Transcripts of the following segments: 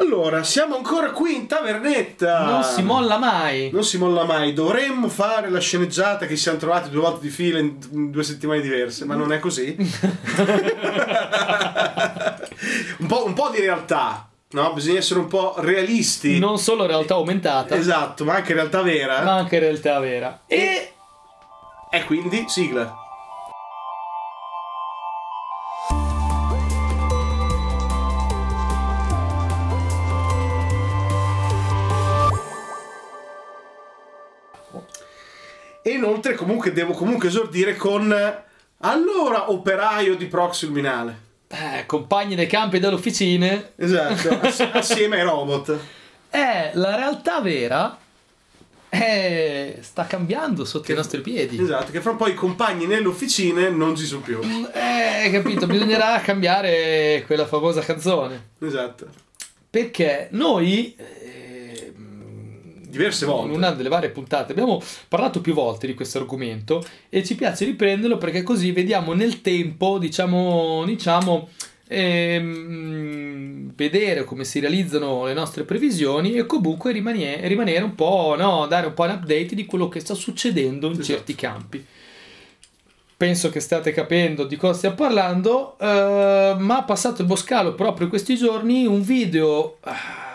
Allora, siamo ancora qui in tavernetta. Non si molla mai. Non si molla mai. Dovremmo fare la sceneggiata che ci siamo trovati due volte di fila in due settimane diverse, ma non è così. un, po', un po' di realtà, no? Bisogna essere un po' realisti. Non solo realtà aumentata, Esatto, ma anche realtà vera. ma anche realtà vera. E E quindi, sigla. E inoltre comunque devo comunque esordire con allora operaio di proxy luminale. eh, compagni dei campi e delle officine, Esatto, ass- assieme ai robot. è la realtà vera eh, sta cambiando sotto i nostri piedi. Esatto, che fra un po' i compagni nelle officine non ci sono più. Eh, capito, bisognerà cambiare quella famosa canzone. Esatto. Perché noi Diverse in volte. una delle varie puntate abbiamo parlato più volte di questo argomento e ci piace riprenderlo perché così vediamo nel tempo, diciamo, diciamo ehm, vedere come si realizzano le nostre previsioni e comunque rimane- rimanere un po', no, dare un po' un update di quello che sta succedendo in Esatto. certi campi. Penso che state capendo di cosa stiamo parlando, eh, ma passato il boscalo proprio in questi giorni un video ah,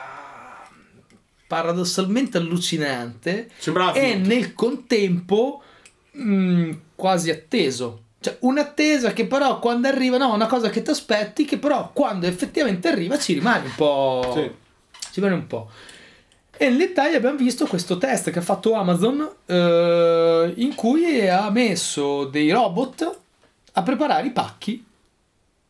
paradossalmente allucinante Sembrava e nel contempo mh, quasi atteso. Cioè, un'attesa che però quando arriva, no, una cosa che ti aspetti, che però quando effettivamente arriva ci rimane un po'. Sì. Ci rimane un po'. E nel dettaglio abbiamo visto questo test che ha fatto Amazon eh, in cui ha messo dei robot a preparare i pacchi,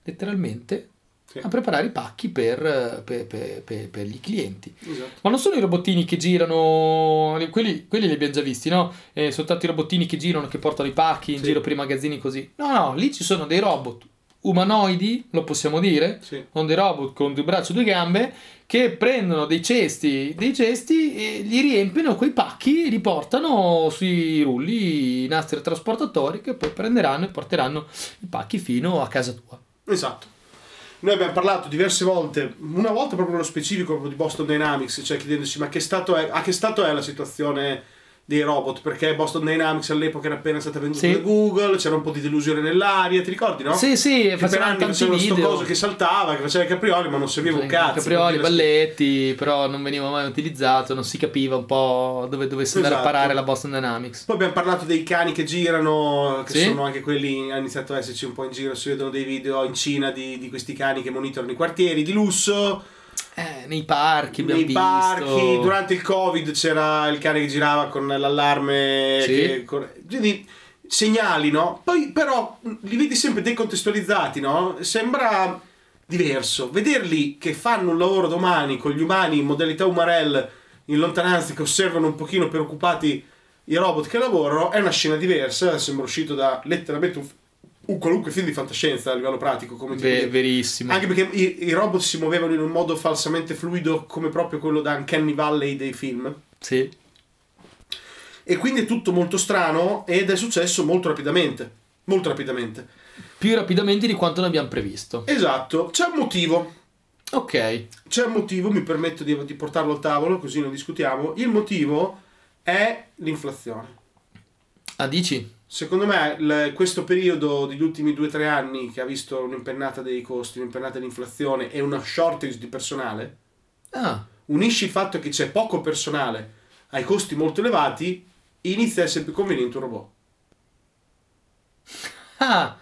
letteralmente, Sì. a preparare i pacchi per, per- per- per- gli clienti. Esatto. Ma non sono i robottini che girano, quelli, quelli li abbiamo già visti, no? Eh, sono tanti robottini che girano, che portano i pacchi in Sì. giro per i magazzini così. No, no, lì ci sono dei robot umanoidi, lo possiamo dire, Sì. con dei robot con due braccia e due gambe, che prendono dei cesti, dei cesti e li riempiono quei pacchi e li portano sui rulli, i nastri trasportatori che poi prenderanno e porteranno i pacchi fino a casa tua. Esatto. Noi abbiamo parlato diverse volte, una volta proprio nello specifico proprio di Boston Dynamics, cioè chiedendoci ma che stato è, a che stato è la situazione dei robot, perché Boston Dynamics all'epoca era appena stata venduta Sì. da Google, c'era un po' di delusione nell'aria, ti ricordi no? Sì, sì, Che per anni facevano sto coso che saltava, che faceva i caprioli, ma non serviva un cazzo. Caprioli, perché la- balletti, però non veniva mai utilizzato, non si capiva un po' dove dovesse andare Esatto. a parare la Boston Dynamics. Poi abbiamo parlato dei cani che girano, che Sì. sono anche quelli, hanno iniziato a esserci un po' in giro, si vedono dei video in Cina di, di questi cani che monitorano i quartieri di lusso. Eh, nei parchi abbiamo nei visto. parchi, durante il covid c'era il cane che girava con l'allarme Sì. che- con- quindi segnali no poi però li vedi sempre decontestualizzati no sembra diverso vederli che fanno un lavoro domani con gli umani in modalità umarell in lontananza che osservano un pochino preoccupati i robot che lavorano è una scena diversa sembra uscito da letteralmente un, un qualunque film di fantascienza a livello pratico come di- verissimo. anche perché i, i robot si muovevano in un modo falsamente fluido come proprio quello da Uncanny Valley dei film. Sì. E quindi è tutto molto strano ed è successo molto rapidamente. Molto rapidamente. Più rapidamente di quanto ne abbiamo previsto. Esatto, c'è un motivo. Ok. C'è un motivo, mi permetto di, di portarlo al tavolo così non discutiamo. Il motivo è l'inflazione. Ah, dici? Secondo me il- questo periodo degli ultimi due o tre anni che ha visto un'impennata dei costi, un'impennata dell'inflazione e una shortage di personale, Ah, unisci il fatto che c'è poco personale ai costi molto elevati, inizia a essere più conveniente un robot. ah.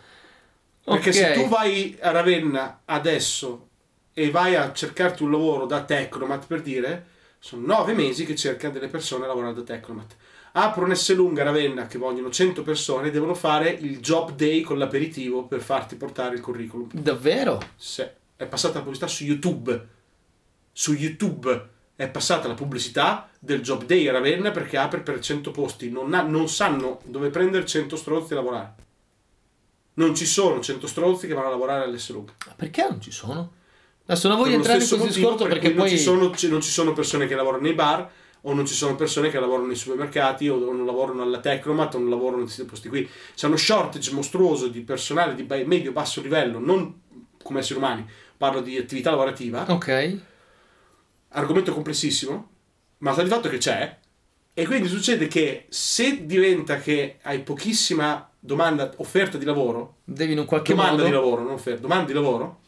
Perché ok. se tu vai a Ravenna adesso e vai a cercarti un lavoro da Tecnomat per dire, sono nove mesi che cercano delle persone a lavorare da Tecnomat. Apro un S lunga Ravenna che vogliono 100 persone devono fare il job day con l'aperitivo per farti portare il curriculum. Davvero? Se è passata la pubblicità su YouTube. Su YouTube è passata la pubblicità del job day a Ravenna perché apre per 100 posti. Non, ha- non sanno dove prendere 100 stronzi a lavorare. Non ci sono 100 stronzi che vanno a lavorare all'S-Lug. Ma Perché non ci sono? Adesso non voglio Per entrare in questo discorso per perché poi... non, ci sono, non ci sono persone che lavorano nei bar o non ci sono persone che lavorano nei supermercati o non lavorano alla Tecnomat o non lavorano in questi posti qui. C'è uno shortage mostruoso di personale di ba- medio-basso livello, non come esseri umani, parlo di attività lavorativa, Ok. argomento complessissimo, ma sta di fatto che c'è. E quindi succede che se diventa che hai pochissima domanda, offerta di lavoro, Devi in un qualche domanda modo... di lavoro, non offerta, domanda di lavoro,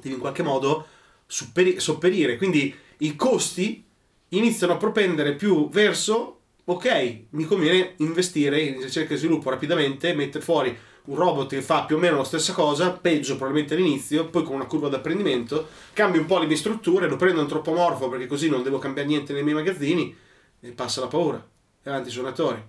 devi in qualche modo supperi- sopperire. Quindi i costi iniziano a propendere più verso, ok, mi conviene investire in ricerca e sviluppo rapidamente, mettere fuori un robot che fa più o meno la stessa cosa, peggio probabilmente all'inizio, poi con una curva d'apprendimento, cambio un po' le mie strutture, lo prendo antropomorfo perché così non devo cambiare niente nei miei magazzini e passa la paura. E avanti i suonatori.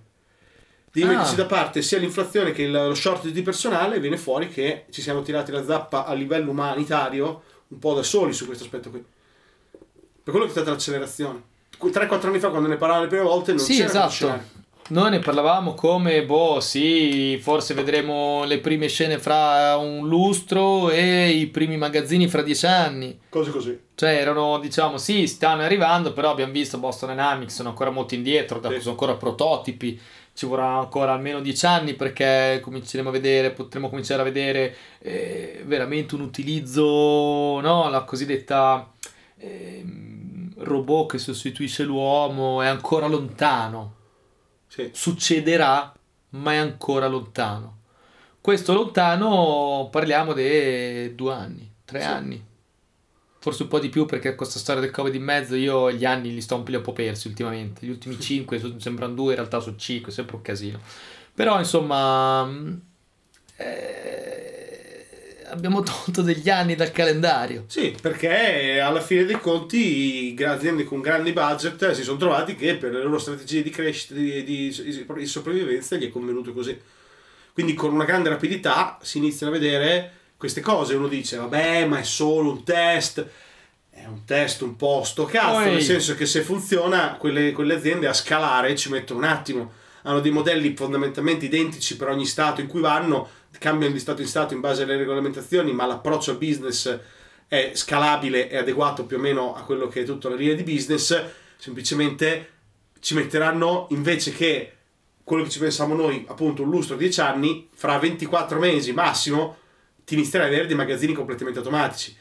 Devi Ah. metterci da parte sia l'inflazione che lo shortage di personale, viene fuori che ci siamo tirati la zappa a livello umanitario un po' da soli su questo aspetto qui. Per quello che è stata l'accelerazione. 3-4 anni fa quando ne parlavamo le prime volte non Sì, c'era esatto. Noi ne parlavamo come, boh, sì, forse vedremo le prime scene fra un lustro e i primi magazzini fra dieci anni. Cose così. Cioè, erano, diciamo, sì, stanno arrivando, però abbiamo visto Boston Dynamics sono ancora molto indietro, Sì. sono ancora prototipi. Ci vorrà ancora almeno dieci anni perché cominceremo a vedere, potremo cominciare a vedere eh, veramente un utilizzo, no? La cosiddetta ehm, robot che sostituisce l'uomo è ancora lontano Sì. succederà, ma è ancora lontano. Questo lontano parliamo di due anni, tre Sì. anni. Forse un po' di più perché questa storia del Covid in mezzo io gli anni li sto un po' persi ultimamente. Gli ultimi cinque sembrano due, in realtà sono cinque, è sempre un casino. Però insomma mh, eh, abbiamo tolto degli anni dal calendario. Sì, perché alla fine dei conti aziende con grandi budget si sono trovati che per le loro strategie di crescita e di, di- di sopravvivenza gli è convenuto così. Quindi con una grande rapidità si iniziano a vedere queste cose. Uno dice, vabbè, ma è solo un test. È un test un po' sto cazzo, Poi- nel senso che se funziona, quelle, quelle aziende a scalare ci mettono un attimo. Hanno dei modelli fondamentalmente identici per ogni stato in cui vanno, cambiano di stato in stato in base alle regolamentazioni, ma l'approccio al business è scalabile e adeguato più o meno a quello che è tutta la linea di business. Semplicemente ci metteranno invece che quello che ci pensiamo noi, appunto un lustro 10 anni, fra 24 mesi massimo, ti inizierai ad avere dei magazzini completamente automatici.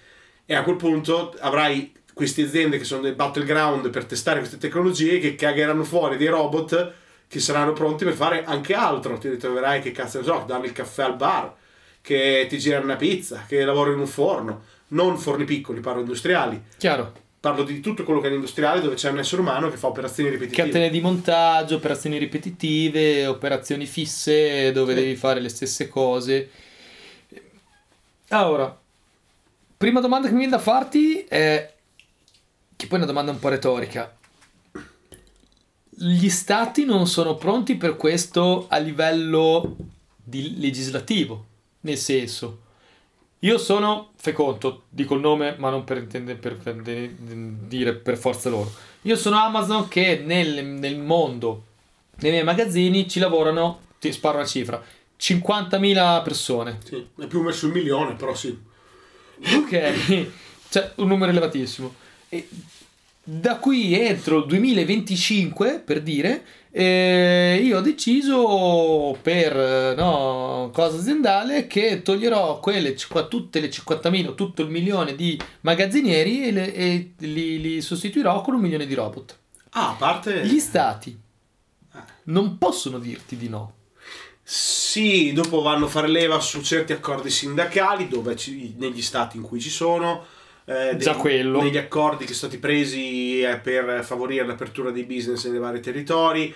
E a quel punto avrai queste aziende che sono dei battleground per testare queste tecnologie che cagheranno fuori dei robot che saranno pronti per fare anche altro. Ti ritroverai che cazzo ne so, danno il caffè al bar, che ti girano una pizza, che lavorano in un forno. Non forni piccoli, parlo industriali. Chiaro. Parlo di tutto quello che è industriale dove c'è un essere umano che fa operazioni ripetitive. Catene di montaggio, operazioni ripetitive, operazioni fisse dove Sì. devi fare le stesse cose. Allora, prima domanda che mi viene da farti è, che poi è una domanda un po' retorica. Gli stati non sono pronti per questo a livello di legislativo, nel senso, io sono, fai conto, dico il nome, ma non per, intendere, per, per de- dire per forza loro. Io sono Amazon che nel, nel mondo, nei miei magazzini, ci lavorano, ti sparo una cifra, 50.000 persone. Sì, è più verso il milione, però sì. Ok, cioè un numero elevatissimo. E da qui entro il 2025, per dire, eh, io ho deciso per eh, no, cosa aziendale che toglierò quelle, tutte le 50.000 o tutto il milione di magazzinieri e, le- e li, li sostituirò con un milione di robot. Ah, a parte... Gli stati non possono dirti di no. Sì, dopo vanno a fare leva su certi accordi sindacali dove ci- negli stati in cui ci sono. Eh, quello. Negli accordi che sono stati presi eh, per favorire l'apertura dei business nei vari territori.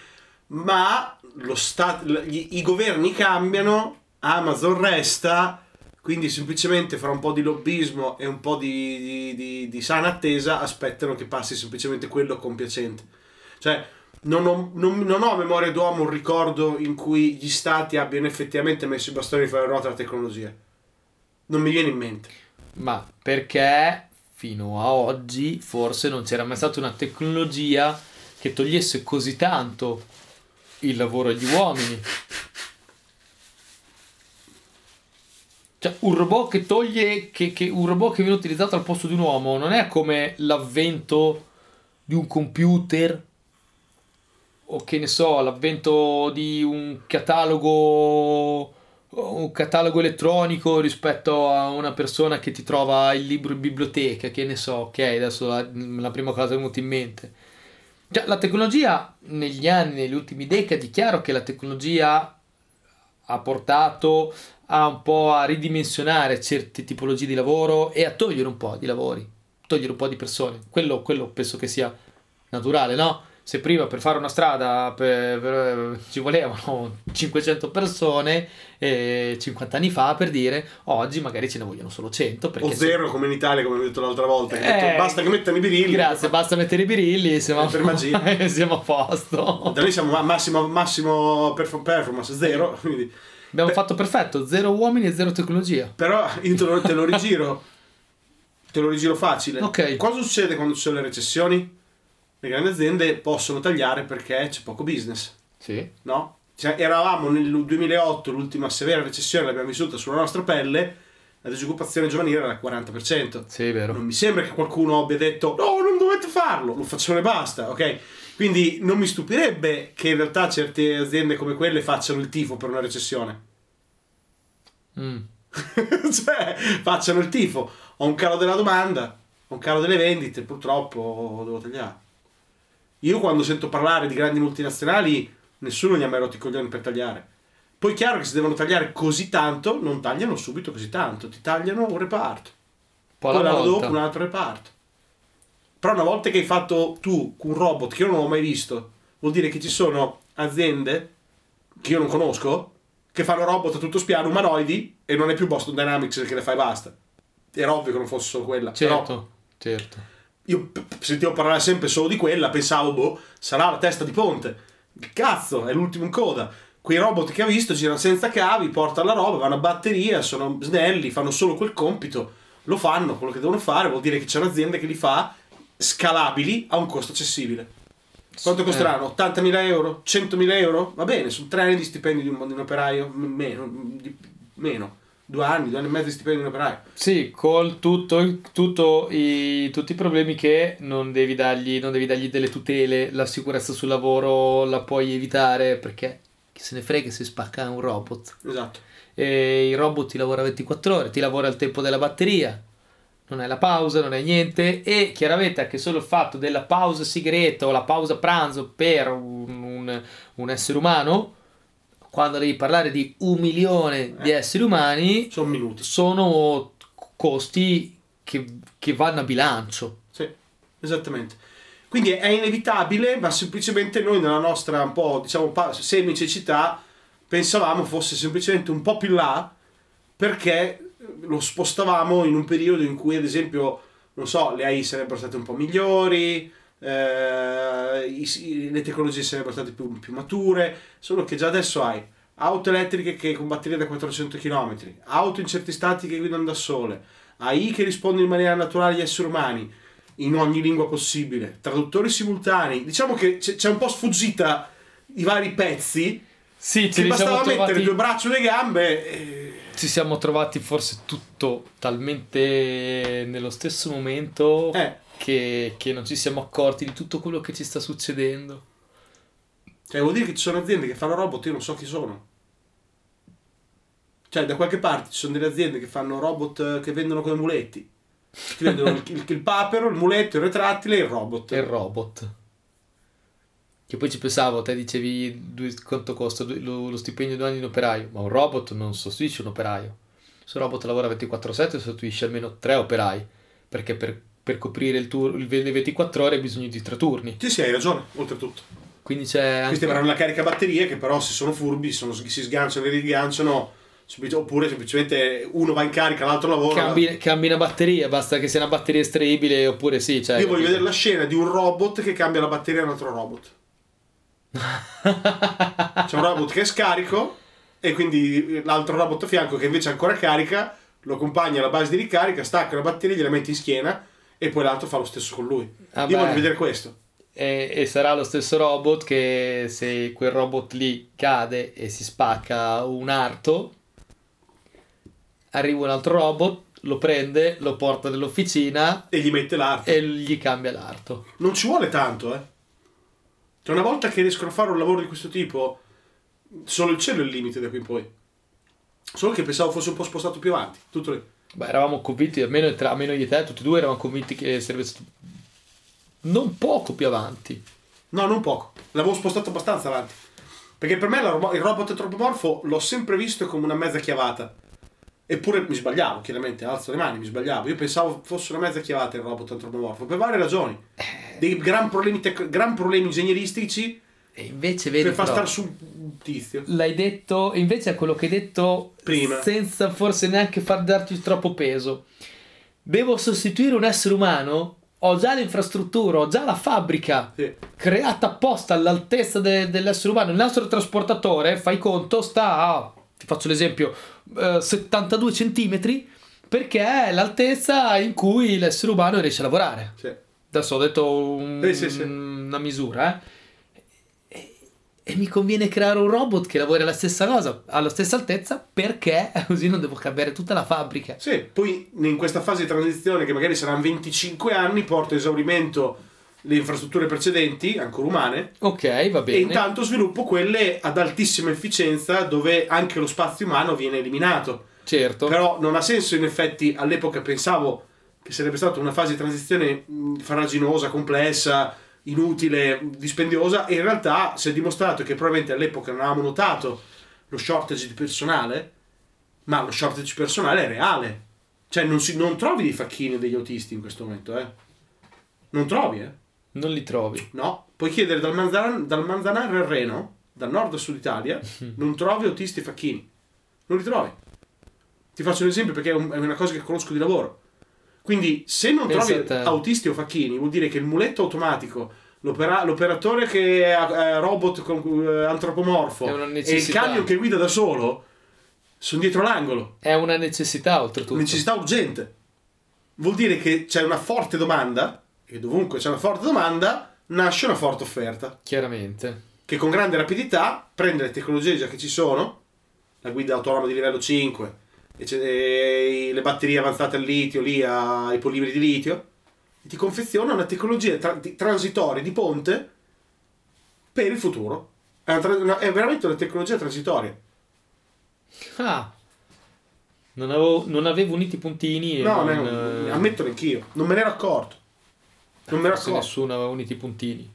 Ma lo sta- gli- i governi cambiano, Amazon resta, quindi semplicemente fra un po' di lobbismo e un po' di, di- di- di sana attesa aspettano che passi semplicemente quello compiacente. Cioè, non ho, non- non ho a memoria d'uomo un ricordo in cui gli stati abbiano effettivamente messo i bastoni fra le ruote alla tecnologia. Non mi viene in mente. Ma perché fino a oggi forse non c'era mai stata una tecnologia che togliesse così tanto il lavoro agli uomini. Cioè, un robot che toglie, che, che- un robot che viene utilizzato al posto di un uomo non è come l'avvento di un computer o che ne so, l'avvento di un catalogo un catalogo elettronico rispetto a una persona che ti trova il libro in biblioteca, che ne so, ok, adesso la, la prima cosa è venuta in mente. Cioè, la tecnologia negli anni, negli ultimi decadi, chiaro che la tecnologia ha portato a un po' a ridimensionare certe tipologie di lavoro e a togliere un po' di lavori, togliere un po' di persone. Quello, quello penso che sia naturale, no? Se prima per fare una strada per, per, ci volevano 500 persone, eh, 50 anni fa per dire, oggi magari ce ne vogliono solo 100. o zero se... come in Italia, come ho detto l'altra volta. Che Eh, detto, basta che mettano i birilli. Grazie, basta mettere i birilli, siamo, per magia. siamo a posto. Da noi siamo ma- massimo, massimo perf- performance, zero. Quindi. Abbiamo fatto perfetto, zero uomini e zero tecnologia. Però io te lo, te lo rigiro. te lo rigiro facile. Ok. Cosa succede quando ci sono le recessioni? Le grandi aziende possono tagliare perché c'è poco business, Sì. no? Cioè, eravamo nel 2008, l'ultima severa recessione l'abbiamo vissuta sulla nostra pelle, la disoccupazione giovanile era al 40%. Sì, vero. Non mi sembra che qualcuno abbia detto no, non dovete farlo, lo facciamo e basta, ok? Quindi non mi stupirebbe che in realtà certe aziende come quelle facciano il tifo per una recessione. Mm. cioè, facciano il tifo. Ho un calo della domanda, ho un calo delle vendite, purtroppo devo tagliare. Io quando sento parlare di grandi multinazionali, nessuno gli ha mai rotto i coglioni per tagliare. Poi è chiaro che se devono tagliare così tanto, non tagliano subito così tanto, ti tagliano un reparto. Po' Poi alla l'anno volta. dopo un altro reparto. Però una volta che hai fatto tu un robot che io non ho mai visto, vuol dire che ci sono aziende che io non conosco che fanno robot a tutto spiano, umanoidi, e non è più Boston Dynamics che le fa e basta. Era ovvio che non fosse solo quella. Però Certo, certo. Io sentivo parlare sempre solo di quella, pensavo, boh, sarà la testa di ponte. Cazzo, è l'ultimo in coda. Quei robot che ha visto girano senza cavi, portano la roba, vanno a batteria, sono snelli, fanno solo quel compito, lo fanno, quello che devono fare, vuol dire che c'è un'azienda che li fa scalabili a un costo accessibile. Quanto Eh. costeranno? 80.000 euro? 100.000 euro? Va bene, sono tre anni di stipendio di un, di un operaio, meno, di- meno, due anni, due anni e mezzo di stipendio di un operaio. Sì, con tutto, tutto i, tutti i problemi che non devi, dargli, non devi dargli delle tutele, la sicurezza sul lavoro la puoi evitare perché chi se ne frega se spacca un robot. Esatto. E il robot ti lavora 24 ore, ti lavora al tempo della batteria, non hai la pausa, non hai niente e chiaramente anche solo il fatto della pausa sigaretta o la pausa pranzo per un, un- un essere umano, quando devi parlare di un milione di esseri umani, Sono minuti. sono costi che, che vanno a bilancio. Sì, esattamente. Quindi è inevitabile, ma semplicemente noi nella nostra un po', diciamo, semicecità pensavamo fosse semplicemente un po' più là perché lo spostavamo in un periodo in cui, ad esempio, non so, le AI sarebbero state un po' migliori, eh, i- le tecnologie sarebbero state più, più mature, solo che già adesso hai auto elettriche che con batterie da 400 km, auto in certi stati che guidano da sole, AI che risponde in maniera naturale agli esseri umani, in ogni lingua possibile, traduttori simultanei. Diciamo che c'è, c'è un po' sfuggita i vari pezzi. Sì, Che bastava mettere due braccia e due gambe. E... ci siamo trovati forse tutto talmente nello stesso momento Eh, che, che non ci siamo accorti di tutto quello che ci sta succedendo. cioè vuol dire che ci sono aziende che fanno robot, io non so chi sono. Cioè, da qualche parte ci sono delle aziende che fanno robot eh, che vendono come muletti. Ti vendono il, il, il papero, il muletto, il retrattile e il robot. E il robot. Che poi ci pensavo, te dicevi due- quanto costa lo, lo stipendio di un operaio, ma un robot non sostituisce un operaio. Se un robot lavora 24/7 sostituisce almeno tre operai, perché per, per coprire il tur- il- le 24 ore hai bisogno di tre turni. Sì, sì, hai ragione, oltretutto. Quindi c'è Questi anche... avranno la carica batterie che però se sono furbi, sono, si sganciano e riganciano, oppure semplicemente uno va in carica, l'altro lavora. Cambi, cambi una batteria, basta che sia una batteria estraibile oppure sì. Cioè, Io voglio vedere la scena di un robot che cambia la batteria a un altro robot. C'è un robot che è scarico e quindi l'altro robot a fianco che invece è ancora carica lo accompagna alla base di ricarica, stacca la batteria, gliela mette in schiena e poi l'altro fa lo stesso con lui. Ah, Io beh. voglio vedere questo. E, e sarà lo stesso robot che se quel robot lì cade e si spacca un arto, arriva un altro robot, lo prende, lo porta nell'officina E gli mette l'arte. e gli cambia l'arto. Non ci vuole tanto, eh. Cioè, una volta che riescono a fare un lavoro di questo tipo, solo il cielo è il limite da qui in poi. Solo che pensavo fosse un po' spostato più avanti. Tutto lì. Beh, eravamo convinti, almeno, tra, almeno io e te, tutti e due eravamo convinti che sarebbe stato non poco più avanti. No, non poco. L'avevo spostato abbastanza avanti. Perché per me robo- il robot antropomorfo l'ho sempre visto come una mezza chiavata. Eppure mi sbagliavo, chiaramente, alzo le mani, mi sbagliavo. Io pensavo fosse una mezza chiavata il robot antropomorfo, per varie ragioni. Dei gran problemi, tec- gran problemi ingegneristici E invece vedi per far stare su un tizio. l'hai detto, invece è quello che hai detto Prima. senza forse neanche far darti troppo peso. Devo sostituire un essere umano? Ho già l'infrastruttura, ho già la fabbrica Sì. creata apposta all'altezza de- dell'essere umano. Il nostro trasportatore, fai conto, sta a, ti faccio l'esempio, eh, 72 centimetri perché è l'altezza in cui l'essere umano riesce a lavorare. Sì. Adesso ho detto un- Sì, sì, sì. una misura, eh. E, e mi conviene creare un robot che lavori alla stessa cosa, alla stessa altezza, perché così non devo cambiare tutta la fabbrica. Sì, poi in questa fase di transizione, che magari saranno 25 anni, porto a esaurimento le infrastrutture precedenti, ancora umane, Ok, va e bene. intanto sviluppo quelle ad altissima efficienza dove anche lo spazio umano viene eliminato. certo. Però non ha senso, in effetti, all'epoca pensavo che sarebbe stata una fase di transizione mh, farraginosa, complessa, inutile, dispendiosa, e in realtà si è dimostrato che probabilmente all'epoca non avevamo notato lo shortage di personale, ma lo shortage personale è reale. Cioè non, si- non trovi dei facchini degli autisti in questo momento, eh. Non trovi, eh. Non li trovi. No, puoi chiedere dal, Manzan- dal Manzanare al Reno, dal nord al sud Italia, non trovi autisti e facchini. Non li trovi. Ti faccio un esempio perché è una cosa che conosco di lavoro. Quindi, se non Pensa trovi autisti o facchini, vuol dire che il muletto automatico, l'opera- l'operatore che è eh, robot con, eh, antropomorfo e il camion che guida da solo sono dietro l'angolo. È una necessità oltretutto. Necessità urgente. Vuol dire che c'è una forte domanda, e dovunque c'è una forte domanda, nasce una forte offerta Chiaramente. che con grande rapidità prende le tecnologie già che ci sono, la guida autonoma di livello 5, e c'è- e le batterie avanzate al litio, lì ai polimeri di litio, ti confeziona una tecnologia tra- di- transitoria di ponte per il futuro. È, una tra- una- è veramente una tecnologia transitoria. Ah. Non avevo, non avevo unito i puntini No, non, ne- eh, ammetto neanch'io, non me ne ero accorto. Non me ne ero accorto. nessuno aveva unito i puntini.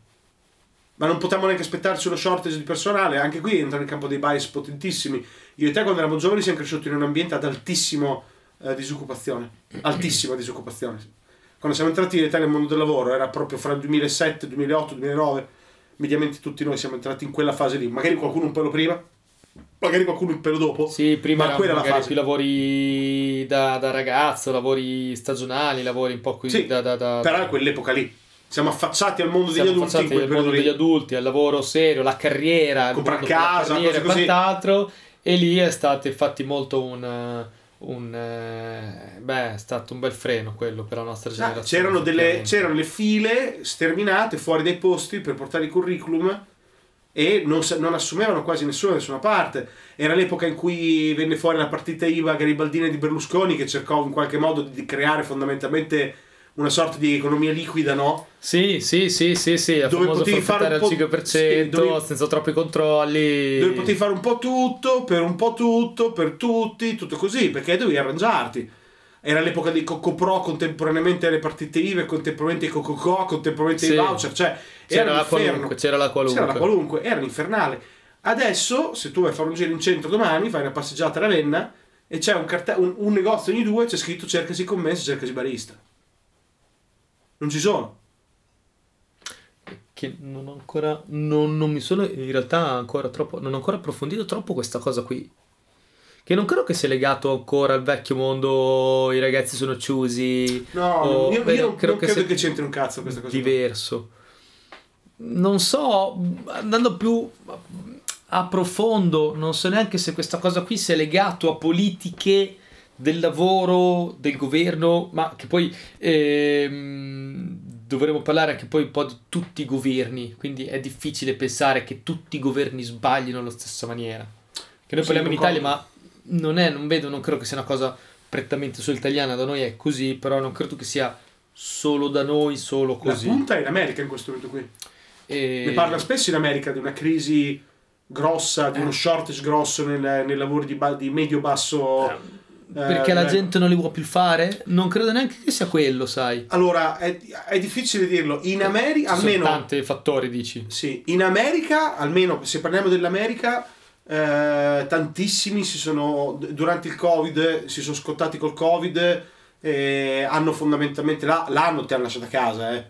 Ma non potevamo neanche aspettarci uno shortage di personale, anche qui entra nel campo dei bias potentissimi. Io e te quando eravamo giovani siamo cresciuti in un ambiente ad altissimo eh, disoccupazione, altissima disoccupazione. Quando siamo entrati in Italia nel mondo del lavoro era proprio fra il 2007, 2008, 2009, mediamente tutti noi siamo entrati in quella fase lì, magari qualcuno un pelo prima, magari qualcuno un pelo dopo. Sì, prima Ma quella è la fase. più lavori da, da ragazzo, lavori stagionali, lavori un po' qui Sì, da, da, da- però è quell'epoca lì. Siamo affacciati al mondo degli siamo adulti quel al mondo degli adulti, al lavoro serio, la carriera, Comprare casa, carriera e cose così. quant'altro. E lì è stato infatti molto un, un eh, beh, è stato un bel freno quello per la nostra Ah, generazione. c'erano, delle, c'erano le file sterminate fuori dai posti per portare i curriculum e non, non assumevano quasi nessuno da nessuna parte. Era l'epoca in cui venne fuori la partita IVA garibaldina di Berlusconi che cercò in qualche modo di creare fondamentalmente una sorta di economia liquida, no? Sì, sì, sì, sì, sì, il Dove potevi fare un al po' 5% sì, dove- senza troppi controlli. Dove potevi fare un po' tutto, per un po' tutto, per tutti, tutto così, perché dovevi arrangiarti. Era l'epoca di Coco Pro, contemporaneamente alle partite IVA, contemporaneamente i Coco Co, contemporaneamente Sì. i voucher, cioè C'era era la qualunque, c'era la qualunque. C'era la qualunque, era infernale. Adesso, se tu vai a fare un giro in centro domani, fai una passeggiata a Ravenna e c'è un, carte- un, un negozio ogni due, c'è scritto cercasi commesso, cercasi barista. Non ci sono. che non ho ancora non, non mi sono in realtà ancora troppo non ho ancora approfondito troppo questa cosa qui che non credo che sia legato ancora al vecchio mondo i ragazzi sono chiusi No, o- io, beh, io non credo, che, sia c'entri un cazzo questa cosa. qua. diverso non so andando più a profondo non so neanche se questa cosa qui sia legato a politiche del lavoro del governo ma che poi ehm, dovremo parlare anche poi un po' di tutti i governi quindi è difficile pensare che tutti i governi sbaglino alla stessa maniera che noi Sì, parliamo in. Italia ma non è non vedo non credo che sia una cosa prettamente solo italiana da noi è così però non credo che sia solo da noi solo La così punta è in America in questo momento qui. E- Ne parla spesso in America di una crisi grossa, di uno Eh. shortage grosso nel- nei lavori di, ba- di medio-basso... Eh, Perché la eh, gente non li vuole più fare? Non credo neanche che sia quello, sai. Allora, è, è difficile dirlo. In America, almeno... tanti fattori, dici. Sì, in America, almeno se parliamo dell'America, eh, tantissimi si sono, durante il Covid, si sono scottati col Covid, e hanno fondamentalmente, là, là non ti hanno lasciato a casa, eh.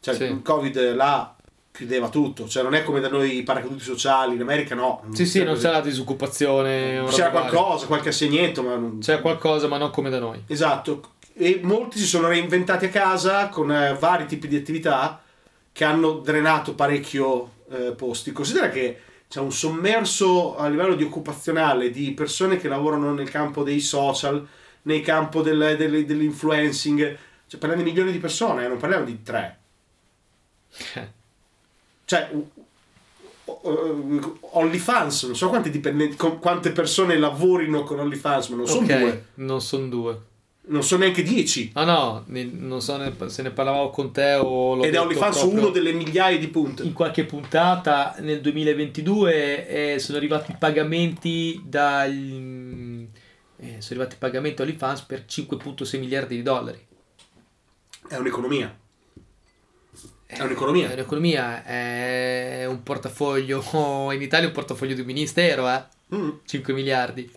Cioè, Sì. il Covid là chiudeva tutto, cioè non è come da noi i paracaduti sociali, in America no. Sì, sì, non così. c'è la disoccupazione. C'era qualcosa, qualche assegnetto, ma non... C'è qualcosa, ma non come da noi. Esatto, e molti si sono reinventati a casa con eh, vari tipi di attività che hanno drenato parecchio eh, posti. Considera che c'è un sommerso a livello di occupazionale di persone che lavorano nel campo dei social, nel campo del- del- dell'influencing, cioè parliamo di milioni di persone, eh, non parliamo di tre. Cioè, u- u- OnlyFans, non so quanti dipendenti, con- quante persone lavorino con OnlyFans, ma non sono due, non sono due. non sono neanche dieci. Ah no, non so ne- se ne parlavamo con te o l'ho Ed è OnlyFans uno delle migliaia di punte. in qualche puntata nel 2022 eh, sono arrivati i pagamenti dagli eh, sono arrivati i pagamenti OnlyFans per 5.6 miliardi di dollari. È un'economia. È un'economia. È un'economia, è un portafoglio in Italia è un portafoglio di un ministero, eh? Mm. 5 miliardi.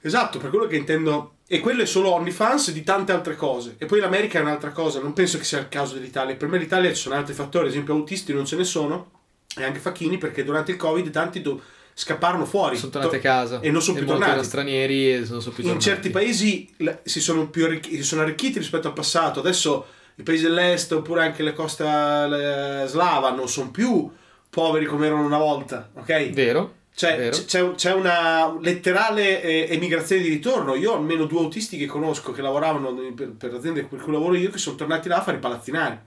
Esatto, per quello che intendo. E quello è solo OnlyFans di tante altre cose. E poi l'America è un'altra cosa. Non penso che sia il caso dell'Italia. Per me l'Italia ci sono altri fattori. Ad esempio, autisti non ce ne sono. E anche facchini perché durante il Covid tanti do- scapparono fuori. Sono tornati a casa E non sono più tornati. erano stranieri e non sono più In tornati. certi paesi si sono, più arricch- si sono arricchiti rispetto al passato. Adesso i paesi dell'est oppure anche le costa le- slava non sono più poveri come erano una volta. Ok? Vero? Cioè, Vero. c'è, c'è una letterale eh, emigrazione di ritorno. Io ho almeno due autisti che conosco che lavoravano per, per aziende per cui lavoro io che sono tornati là a fare i palazzinari.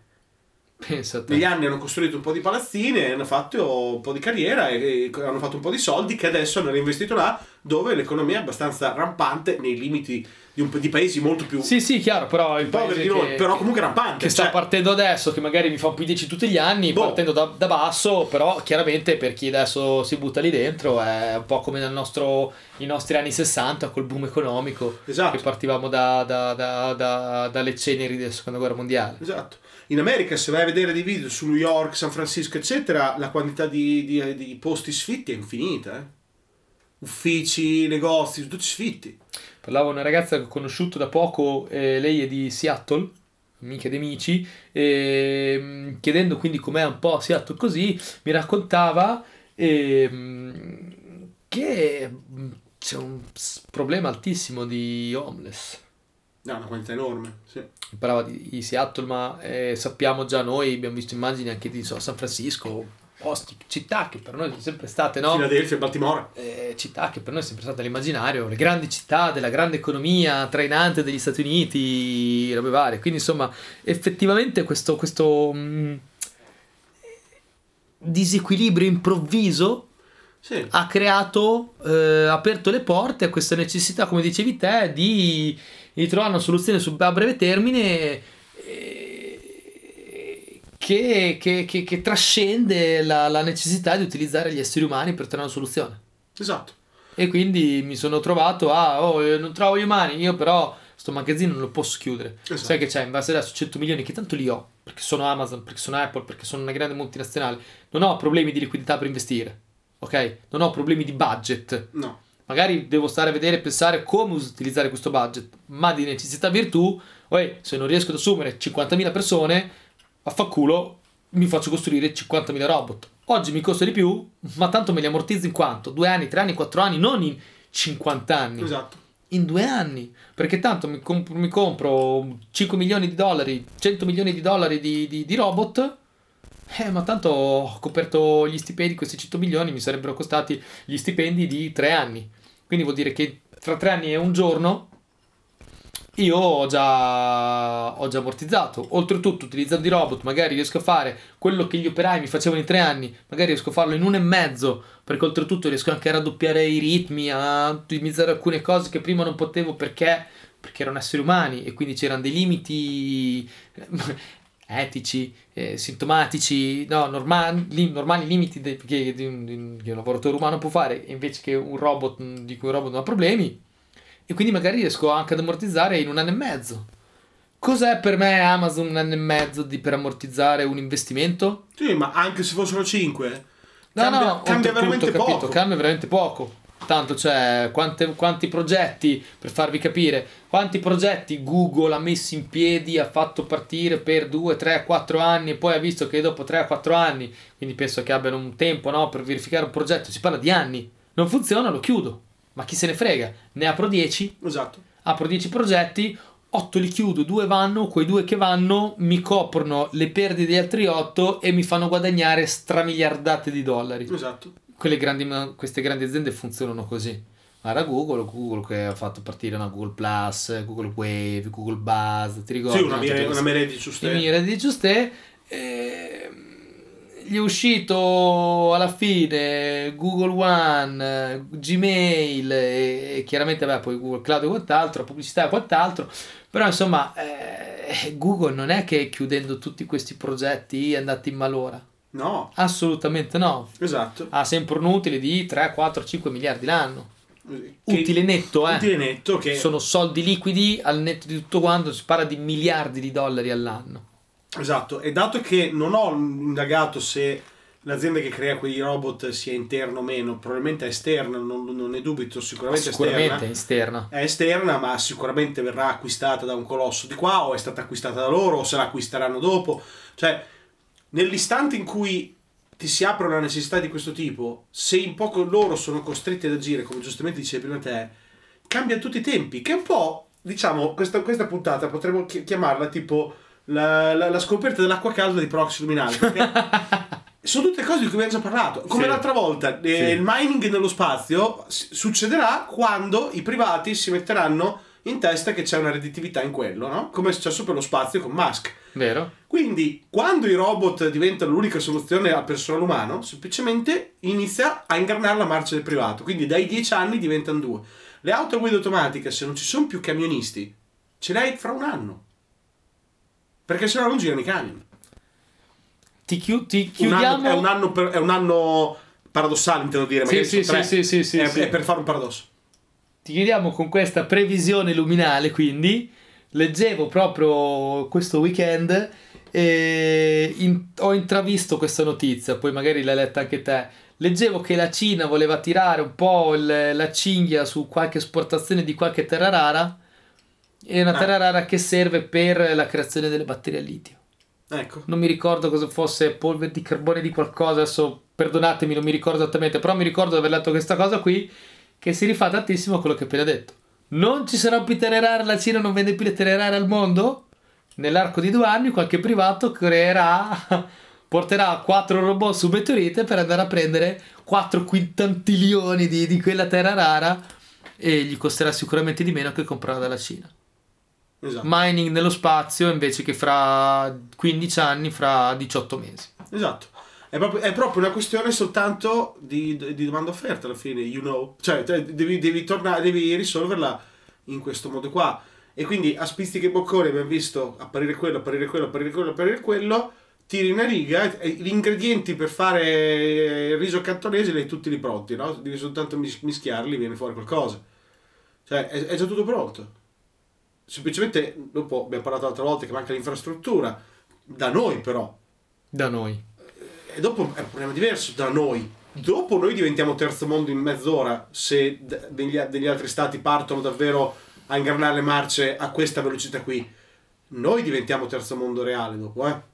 Pensa a te. Negli anni hanno costruito un po' di palazzine, hanno fatto un po' di carriera e, e hanno fatto un po' di soldi che adesso hanno reinvestito là dove l'economia è abbastanza rampante nei limiti di, un, di paesi molto più Sì, sì, chiaro, però il poveri di noi, però comunque rampante. che sta cioè, partendo adesso, che magari mi fa un P10 tutti gli anni, Boh. partendo da, da basso, però chiaramente per chi adesso si butta lì dentro è un po' come nel nostro, i nostri anni 60 col boom economico, Esatto. che partivamo da, da- da- da- dalle ceneri della seconda guerra mondiale. Esatto. In America, se vai a vedere dei video su New York, San Francisco, eccetera, la quantità di, di- di posti sfitti è infinita. eh. Uffici, negozi, tutti sfitti. Parlavo a una ragazza che ho conosciuto da poco, eh, lei è di Seattle, amica di amici, e, mh, chiedendo quindi com'è un po' Seattle così, mi raccontava ehm, che mh, c'è un problema altissimo di homeless. No, una quantità enorme. Sì. Parlava di, di Seattle, ma eh, sappiamo già noi, abbiamo visto immagini anche di so, San Francisco, posti, città che per noi sono sempre state, no? Filadelfia, Baltimora. eh, città che per noi è sempre stata l'immaginario, le grandi città della grande economia trainante degli Stati Uniti, robe varie. Quindi insomma, effettivamente questo, questo mh, disequilibrio improvviso Sì. ha creato, eh, ha aperto le porte a questa necessità, come dicevi te, di, di trovare una soluzione su, a breve termine eh, che, che- che- che trascende la, la necessità di utilizzare gli esseri umani per trovare una soluzione. Esatto. E quindi mi sono trovato a, oh, eh, non trovo gli umani, io però sto magazzino non lo posso chiudere. Esatto. Sai che c'è, in base adesso 100 milioni che tanto li ho, perché sono Amazon, perché sono Apple, perché sono una grande multinazionale, non ho problemi di liquidità per investire, ok? Non ho problemi di budget. No. Magari devo stare a vedere e pensare come utilizzare questo budget, ma di necessità virtù, uè, se non riesco ad assumere 50.000 persone, affanculo, mi faccio costruire 50.000 robot. Oggi mi costa di più, ma tanto me li ammortizzo in quanto? Due anni, tre anni, quattro anni, non in 50 anni. Esatto. In due anni. Perché tanto mi, comp- mi compro 5 milioni di dollari, 100 milioni di dollari di, di- di robot. Eh, ma tanto ho coperto gli stipendi, questi 100 milioni mi sarebbero costati gli stipendi di tre anni. Quindi vuol dire che tra tre anni e un giorno io ho già, ho già ammortizzato. Oltretutto, utilizzando i robot, magari riesco a fare quello che gli operai mi facevano in tre anni, magari riesco a farlo in uno e mezzo, perché oltretutto riesco anche a raddoppiare i ritmi, a ottimizzare alcune cose che prima non potevo perché, perché erano esseri umani e quindi c'erano dei limiti. Etici, eh, sintomatici, no, normali, normali limiti de- che, di un, di un lavoratore umano può fare invece che un robot di cui un robot non ha problemi e quindi magari riesco anche ad ammortizzare in un anno e mezzo. Cos'è per me Amazon un anno e mezzo di, per ammortizzare un investimento? Sì, ma anche se fossero 5, No, cambia, no, cambia veramente capito, poco. cambia veramente poco. Tanto c'è quante- quanti progetti, per farvi capire, quanti progetti Google ha messo in piedi, ha fatto partire per 2, 3, 4 anni e poi ha visto che dopo 3, 4 anni, quindi penso che abbiano un tempo no, per verificare un progetto, si parla di anni, non funziona, lo chiudo. Ma chi se ne frega? Ne apro 10, Esatto. apro 10 progetti, 8 li chiudo, 2 vanno, quei 2 che vanno mi coprono le perdite degli altri 8 e mi fanno guadagnare stramiliardate di dollari. Esatto. Quelle grandi, queste grandi aziende funzionano così. Guarda Google, Google che ha fatto partire una Google Plus, Google Wave, Google Buzz, ti ricordi? Sì, una, no? mire, Tutte una mire di giuste. mire di giuste. ehm, gli è uscito alla fine Google One, eh, Gmail e, chiaramente beh, poi Google Cloud e quant'altro, pubblicità e quant'altro. Però insomma, eh, Google non è che chiudendo tutti questi progetti è andata in malora. No, Assolutamente no. esatto. Ha sempre un utile di 3, 4, 5 miliardi l'anno. Che- Utile netto, eh. Utile netto che... Sono soldi liquidi al netto di tutto quanto, si parla di miliardi di dollari all'anno. Esatto, e dato che non ho indagato se l'azienda che crea quei robot sia interna o meno, probabilmente è esterna, non, non ne dubito, sicuramente, Sicuramente esterna. esterna. È esterna, ma sicuramente verrà acquistata da un colosso di qua, o è stata acquistata da loro, o se la acquisteranno dopo. Cioè, nell'istante in cui ti si apre una necessità di questo tipo, se in poco loro sono costretti ad agire, come giustamente dicevi prima te, cambia tutti i tempi, che è un po', diciamo, questa, questa puntata potremmo chi- chiamarla tipo la, la- la scoperta dell'acqua calda di Proxy Luminale. sono tutte cose di cui abbiamo già parlato. Come Sì. l'altra volta, eh, Sì. il mining nello spazio succederà quando i privati si metteranno in testa che c'è una redditività in quello, no? Come è successo per lo spazio con Musk. Vero? Quindi, quando i robot diventano l'unica soluzione al personale umano, semplicemente inizia a ingranare la marcia del privato. Quindi dai 10 anni diventano due. Le auto a guida automatica, se non ci sono più camionisti, ce l'hai fra un anno. Perché se no non girano i camion. Ti, chiu- ti Un anno- chiudiamo. è, un anno per- è un anno paradossale, intendo dire. Sì, magari sì, sono tre. sì, sì, sì, è, sì. è per fare un paradosso. Ti chiudiamo con questa previsione luminale, quindi. Leggevo proprio questo weekend e in- ho intravisto questa notizia, poi magari l'hai letta anche te. Leggevo che la Cina voleva tirare un po' il- la cinghia su qualche esportazione di qualche terra rara. È una Ah. terra rara che serve per la creazione delle batterie a litio. Ecco. non mi ricordo cosa fosse polvere di carbone di qualcosa, adesso perdonatemi, non mi ricordo esattamente, però mi ricordo di aver letto questa cosa qui che si rifà tantissimo a quello che ho appena detto. Non ci sarà più terre rare, la Cina non vende più le terre rare al mondo? Nell'arco di due anni qualche privato creerà, porterà quattro robot su meteorite per andare a prendere 4 quintantilioni di, di quella terra rara e gli costerà sicuramente di meno che comprarla dalla Cina Esatto. mining nello spazio invece che fra 15 anni, fra 18 mesi. Esatto. È proprio, è proprio una questione soltanto di, di domanda offerta alla fine, you know. Cioè, devi, devi tornare, devi risolverla in questo modo qua. E quindi a spizzichi e bocconi abbiamo visto apparire quello, apparire quello, apparire quello, apparire quello. Tiri una riga, e gli ingredienti per fare il riso cantonese li hai tutti lì pronti, no? Devi soltanto mis- mischiarli, viene fuori qualcosa. Cioè, è, è già tutto pronto. Semplicemente, dopo abbiamo parlato l'altra volta che manca l'infrastruttura, da noi però, Da noi. E dopo è un problema diverso da noi. Dopo noi diventiamo terzo mondo in mezz'ora se degli, degli altri stati partono davvero a ingranare le marce a questa velocità qui. Noi diventiamo terzo mondo reale dopo, eh.